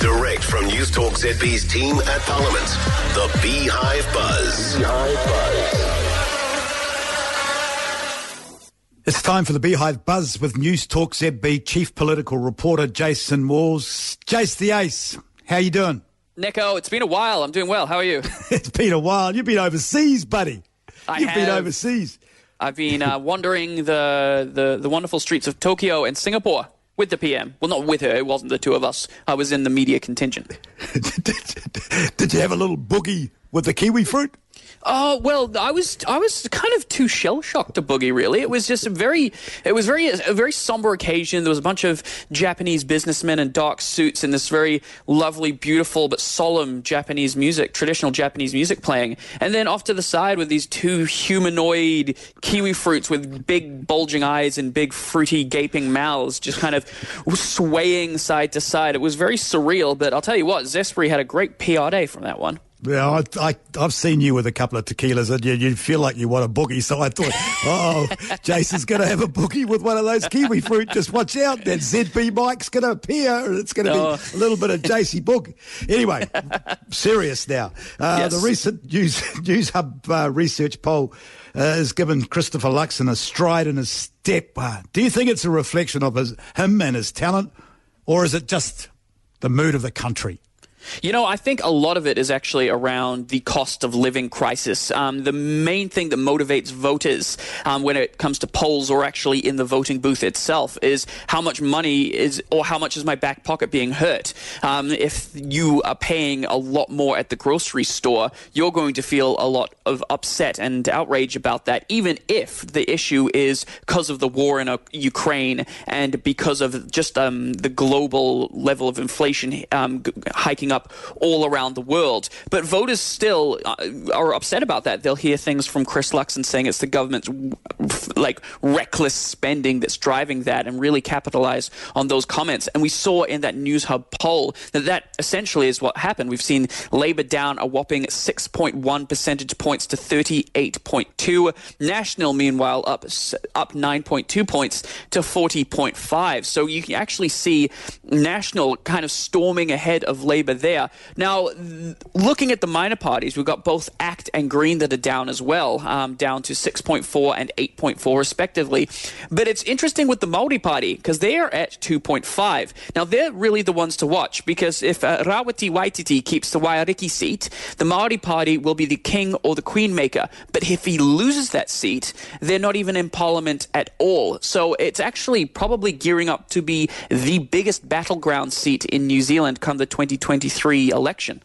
Direct from Newstalk ZB's team at Parliament, the Beehive Buzz. Beehive Buzz. It's time for the Beehive Buzz with Newstalk ZB chief political reporter Jason Walls. Jace the Ace, how you doing? Nico, it's been a while. I'm doing well. How are you? it's been a while. You've been overseas, buddy. I You've have. been overseas. I've been uh, wandering the, the, the wonderful streets of Tokyo and Singapore with the PM. Well, not with her. It wasn't the two of us. I was in the media contingent. Did you have a little boogie with the kiwi fruit? Oh well, I was I was kind of too shell shocked to boogie. Really, it was just a very it was very a very somber occasion. There was a bunch of Japanese businessmen in dark suits and this very lovely, beautiful but solemn Japanese music, traditional Japanese music playing. And then off to the side with these two humanoid kiwi fruits with big bulging eyes and big fruity gaping mouths, just kind of swaying side to side. It was very surreal. But I'll tell you what, Zespri had a great PR day from that one. Yeah, I, I, have seen you with a couple of tequilas and you, you feel like you want a boogie. So I thought, oh, Jason's going to have a boogie with one of those kiwi fruit. Just watch out. That ZB Mike's going to appear and it's going to oh. be a little bit of JC Book. Anyway, serious now. Uh, yes. The recent News, Newshub uh, research poll uh, has given Christopher Luxon a stride in his step. Uh, do you think it's a reflection of his, him and his talent or is it just the mood of the country? You know, I think a lot of it is actually around the cost of living crisis. Um, the main thing that motivates voters um, when it comes to polls or actually in the voting booth itself is how much money is or how much is my back pocket being hurt. Um, if you are paying a lot more at the grocery store, you're going to feel a lot of upset and outrage about that, even if the issue is because of the war in uh, Ukraine and because of just um, the global level of inflation um, up all around the world. But voters still uh, are upset about that. They'll hear things from Chris Luxon saying it's the government's like reckless spending that's driving that and really capitalize on those comments. And we saw in that Newshub poll that that essentially is what happened. We've seen Labour down a whopping 6.1 percentage points to 38.2. National, meanwhile, up up 9.2 points to 40.5. So you can actually see National kind of storming ahead of Labour there. Now, looking at the minor parties, we've got both ACT and Green that are down as well, um, down to 6.4 and 8.4 respectively. But it's interesting with the Māori Party because they are at 2.5. Now, they're really the ones to watch because if uh, Rawiri Waititi keeps the Waiariki seat, the Māori Party will be the king or the queen maker. But if he loses that seat, they're not even in parliament at all. So it's actually probably gearing up to be the biggest battleground seat in New Zealand come the 2020 2023 election.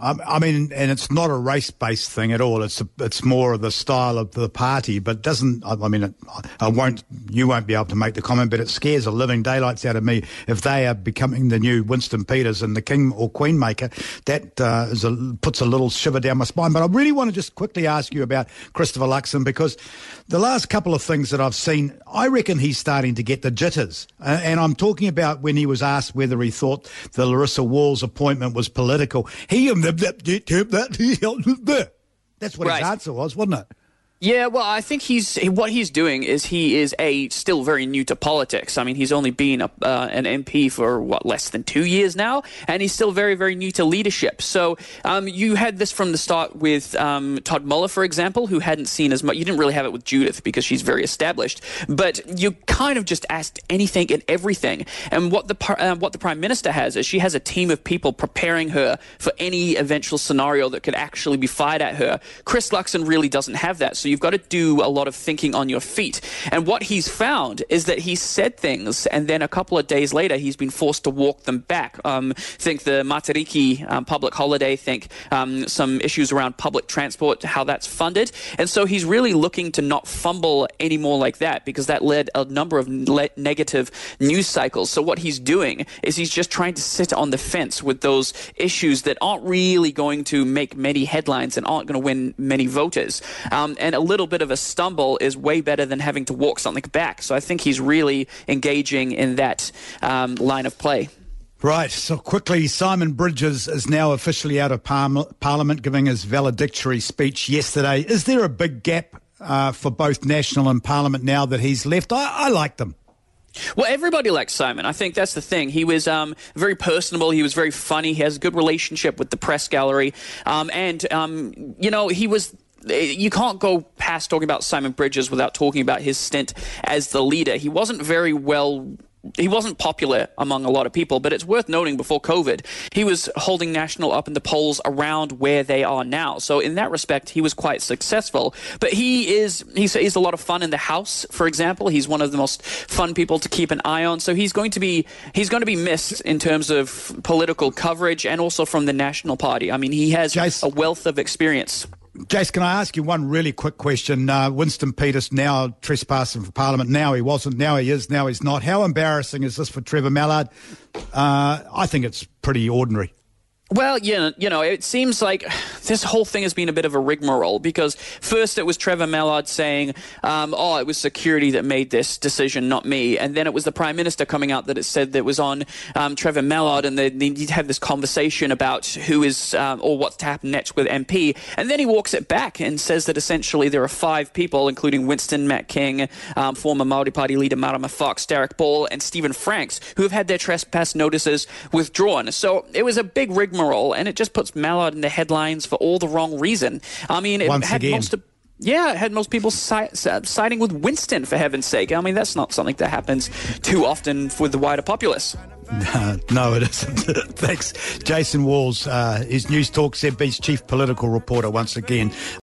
I mean, and it's not a race-based thing at all. It's a, it's more of the style of the party, but doesn't. I mean, I won't. You won't be able to make the comment, but it scares the living daylights out of me if they are becoming the new Winston Peters and the king or queen maker. That uh, a, puts a little shiver down my spine. But I really want to just quickly ask you about Christopher Luxon because the last couple of things that I've seen, I reckon he's starting to get the jitters. Uh, and I'm talking about when he was asked whether he thought the Larissa Walls appointment was political. He that's what right. his answer was, wasn't it? Yeah, well, I think he's what he's doing is he is a still very new to politics. I mean, he's only been a, uh, an MP for what less than two years now, and he's still very very new to leadership. So um, you had this from the start with um, Todd Muller, for example, who hadn't seen as much. You didn't really have it with Judith because she's very established, but you kind of just asked anything and everything. And what the uh, what the prime minister has is she has a team of people preparing her for any eventual scenario that could actually be fired at her. Chris Luxon really doesn't have that. So you've got to do a lot of thinking on your feet. And what he's found is that he said things, and then a couple of days later, he's been forced to walk them back. Um, think the Matariki um, public holiday, think um, some issues around public transport, how that's funded. And so he's really looking to not fumble anymore like that because that led a number of le- negative news cycles. So what he's doing is he's just trying to sit on the fence with those issues that aren't really going to make many headlines and aren't going to win many voters. Um, and a little bit of a stumble is way better than having to walk something back. So I think he's really engaging in that um, line of play. Right. So quickly, Simon Bridges is now officially out of par- Parliament, giving his valedictory speech yesterday. Is there a big gap uh, for both National and Parliament now that he's left? I, I like them. Well, everybody likes Simon. I think that's the thing. He was um, very personable. He was very funny. He has a good relationship with the press gallery. Um, and, um, you know, he was you can't go past talking about Simon Bridges without talking about his stint as the leader. He wasn't very well he wasn't popular among a lot of people, but it's worth noting before COVID, he was holding National up in the polls around where they are now. So in that respect, he was quite successful. But he is he's, he's a lot of fun in the House, for example. He's one of the most fun people to keep an eye on. So he's going to be he's going to be missed in terms of political coverage and also from the National Party. I mean, he has a wealth of experience. Jace, can I ask you one really quick question? Uh, Winston Peters now trespassing for Parliament. Now he wasn't. Now he is. Now he's not. How embarrassing is this for Trevor Mallard? Uh, I think it's pretty ordinary. Well, yeah, you know, it seems like this whole thing has been a bit of a rigmarole because first it was Trevor Mallard saying, um, "Oh, it was security that made this decision, not me," and then it was the Prime Minister coming out that it said that it was on um, Trevor Mallard, and they, they have this conversation about who is um, or what's to happen next with MP, and then he walks it back and says that essentially there are five people, including Winston Matt King, um, former Maori Party leader Marama Fox, Derek Ball, and Stephen Franks, who have had their trespass notices withdrawn. So it was a big rigmarole, and it just puts Mallard in the headlines for all the wrong reason. I mean, it Once had again. most of yeah, it had most people si- siding with Winston, for heaven's sake. I mean, that's not something that happens too often with the wider populace. No, no it isn't. Thanks. Jason Walls uh, is Newstalk ZB's chief political reporter once again.